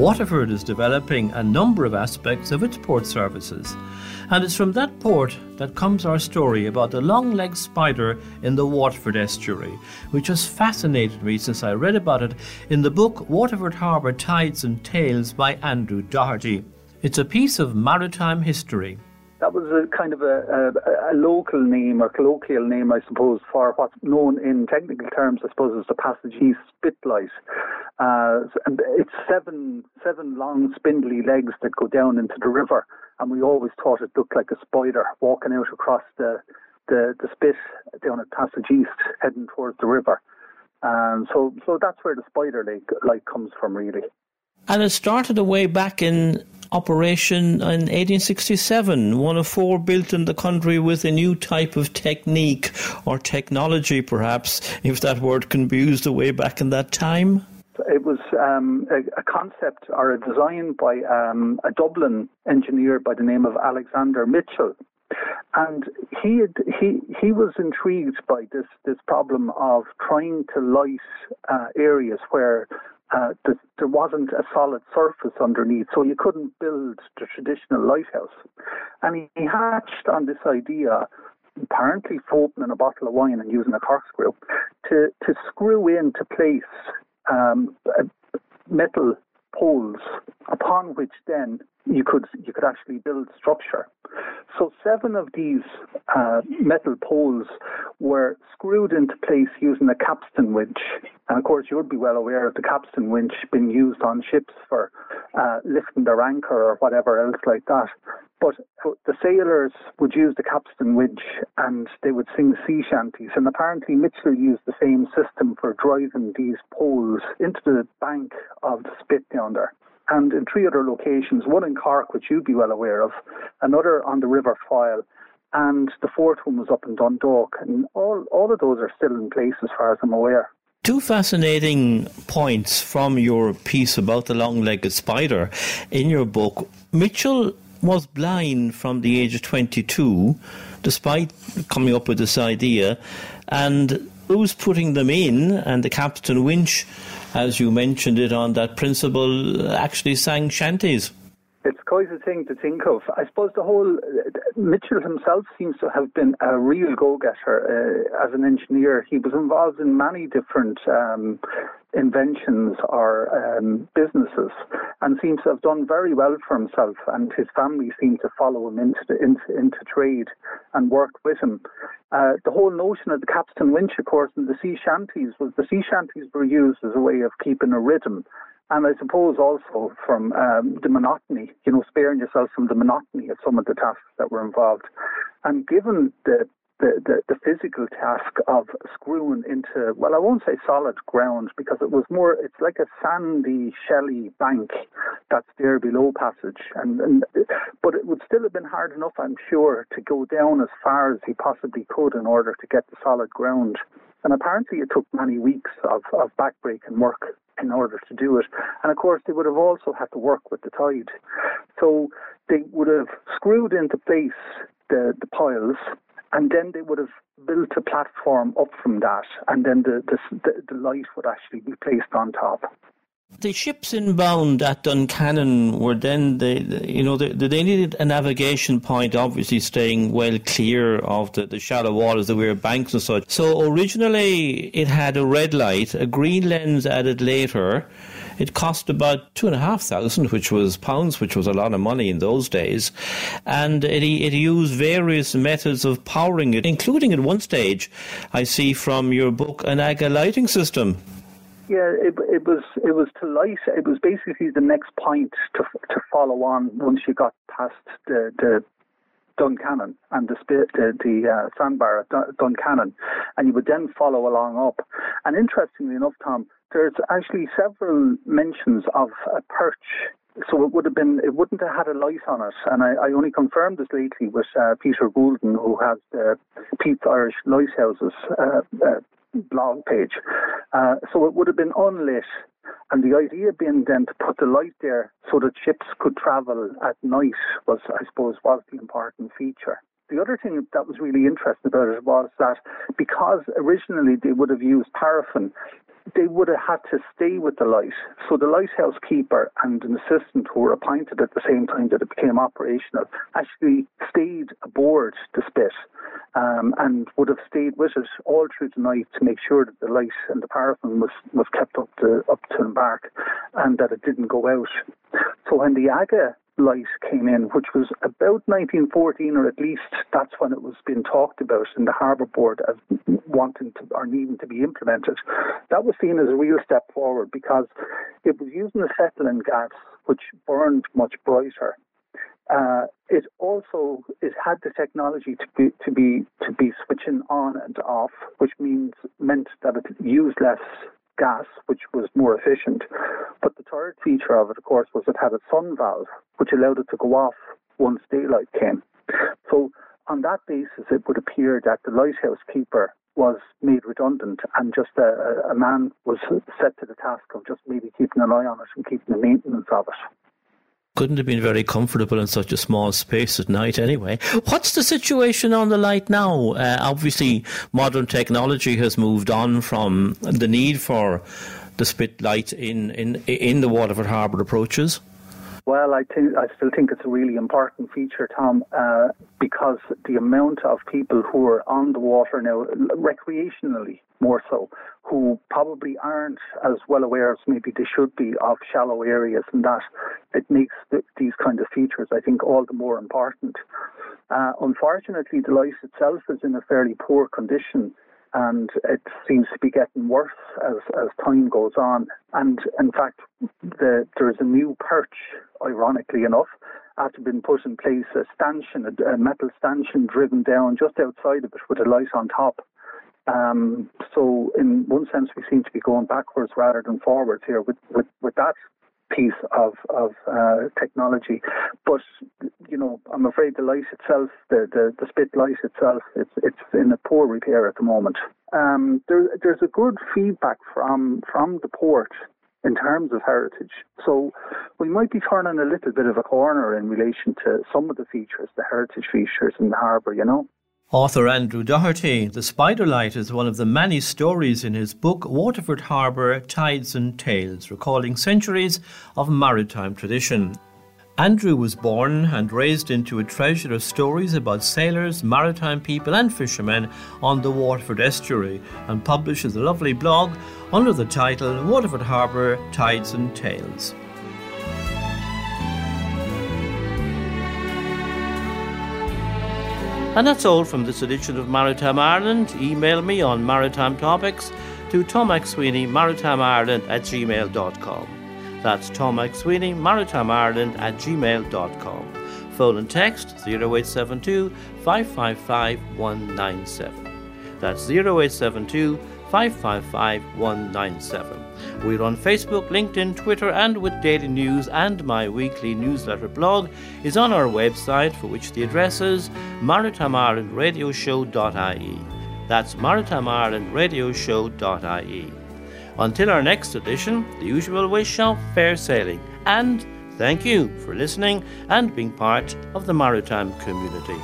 Waterford is developing a number of aspects of its port services, and it's from that port that comes our story about the long legged spider in the Waterford estuary, which has fascinated me since I read about it in the book Waterford Harbour Tides and Tales by Andrew Doherty. It's a piece of maritime history that was a kind of a, a, a, local name or colloquial name, I suppose, for what's known in technical terms, I suppose, as the Passage East spitlight. Uh, and it's seven seven long spindly legs that go down into the river, and we always thought it looked like a spider walking out across the the, the spit down at Passage East, heading towards the river. And so, so that's where the spider leg like comes from, really. And it started away back in operation in 1867, one of four built in the country with a new type of technique or technology, perhaps, if that word can be used away back in that time? It was um, a, a, concept or a design by um, a Dublin engineer by the name of Alexander Mitchell. And he had, he he was intrigued by this this problem of trying to light uh, areas where uh, there, there wasn't a solid surface underneath, so you couldn't build the traditional lighthouse. And he, he hatched on this idea, apparently opening a bottle of wine and using a corkscrew, to, to screw into place um, metal poles upon which then you could you could actually build structure. So seven of these uh, metal poles were screwed into place using a capstan winch, and of course you would be well aware of the capstan winch being used on ships for uh, lifting their anchor or whatever else like that. But the sailors would use the capstan winch and they would sing sea shanties. And apparently Mitchell used the same system for driving these poles into the bank of the spit down there and in three other locations, one in Cork, which you'd be well aware of, another on the River Foyle, and the fourth one was up in Dundalk. And all, all of those are still in place as far as I'm aware. Two fascinating points from your piece about the long legged spider in your book. Mitchell was blind from the age of 22, despite coming up with this idea, and who's putting them in, and the capstan winch as you mentioned it on that principle, actually sang shanties. It's quite a thing to think of. I suppose the whole Mitchell himself seems to have been a real go-getter uh, as an engineer. He was involved in many different um, inventions or um, businesses and seems to have done very well for himself and his family seem to follow him into, the, into, into trade and work with him. Uh, the whole notion of the capstan winch, of course, and the sea shanties was the sea shanties were used as a way of keeping a rhythm. And I suppose also from um, the monotony, you know, sparing yourself from the monotony of some of the tasks that were involved. And given the the, the, the, physical task of screwing into, well, I won't say solid ground because it was more, it's like a sandy, shelly bank that's there below passage. And, and But it would still have been hard enough, I'm sure, to go down as far as he possibly could in order to get the solid ground. And apparently it took many weeks of, of backbreaking work in order to do it. And of course, they would have also had to work with the tide. So they would have screwed into place the, the piles and then they would have built a platform up from that, and then the, the, the light would actually be placed on top. The ships inbound at Duncannon were then, the, you know, the, they needed a navigation point, obviously staying well clear of the, the shallow waters, the weird banks and such. So originally it had a red light, a green lens added later, it cost about two and a half thousand, which was pounds, which was a lot of money in those days. And it, it used various methods of powering it, including at one stage, I see from your book, an AGA lighting system. Yeah, it, it was it was to light. It was basically the next point to to follow on once you got past the the Duncannon and the the, the uh, sandbar at Duncannon, and you would then follow along up. And interestingly enough, Tom, there's actually several mentions of a perch. So it would have been, it wouldn't have had a light on it. And I, I only confirmed this lately with uh, Peter Goulden, who has the Pete's Irish Lighthouses uh, uh, blog page. Uh, so it would have been unlit. And the idea being then to put the light there so that ships could travel at night was, I suppose, was the important feature. the other thing that was really interesting about it was that because originally they would have used paraffin, they would have had to stay with the light. So the lighthouse keeper and an assistant who were appointed at the same time that it became operational actually stayed aboard the spit um, and would have stayed with it all through the night to make sure that the light and the paraffin was, was kept up to up to embark and that it didn't go out. So when the Aga light came in, which was about 1914, or at least that's when it was being talked about in the Harbour Board as wanting to or needing to be implemented. That was seen as a real step forward because it was using acetylene gas, which burned much brighter. Uh, it also it had the technology to be to be to be switching on and off, which means meant that it used less gas, which was more efficient. But the third feature of it, of course, was it had a sun valve, which allowed it to go off once daylight came. So on that basis, it would appear that the lighthouse keeper was made redundant and just a, a man was set to the task of just maybe keeping an eye on it and keeping the maintenance of it couldn't have been very comfortable in such a small space at night anyway. What's the situation on the light now? Uh, obviously, modern technology has moved on from the need for the spit light in, in, in the Waterford Harbour approaches. Well, I think I still think it's a really important feature, Tom, uh, because the amount of people who are on the water now, recreationally more so, who probably aren't as well aware as maybe they should be of shallow areas, and that it makes th- these kind of features, I think, all the more important. Uh, unfortunately, the light itself is in a fairly poor condition and it seems to be getting worse as, as time goes on. And in fact, the, there is a new perch, ironically enough, after being put in place, a stanchion, a, a metal stanchion driven down just outside of it with a light on top. Um, so, in one sense, we seem to be going backwards rather than forwards here with, with, with that piece of of uh, technology. But you know, I'm afraid the light itself, the, the, the spit light itself, it's it's in a poor repair at the moment. Um, there, there's a good feedback from from the port in terms of heritage. So we might be turning a little bit of a corner in relation to some of the features, the heritage features in the harbour. You know. Author Andrew Doherty, The Spider Light is one of the many stories in his book Waterford Harbour Tides and Tales, recalling centuries of maritime tradition. Andrew was born and raised into a treasure of stories about sailors, maritime people, and fishermen on the Waterford estuary and publishes a lovely blog under the title Waterford Harbour Tides and Tales. And that's all from this edition of Maritime Ireland. Email me on maritime topics to Tom MacSweeney, maritimeIreland at gmail.com. That's Tom MacSweeney, maritimeIreland at gmail.com. Phone and text 0872 555 197. That's 0872 555 197. We're on Facebook, LinkedIn, Twitter, and with daily news, and my weekly newsletter blog is on our website, for which the address is maritimeIrelandRadioshow.ie. That's maritimeIrelandRadioshow.ie. Until our next edition, the usual wish of fair sailing, and thank you for listening and being part of the maritime community.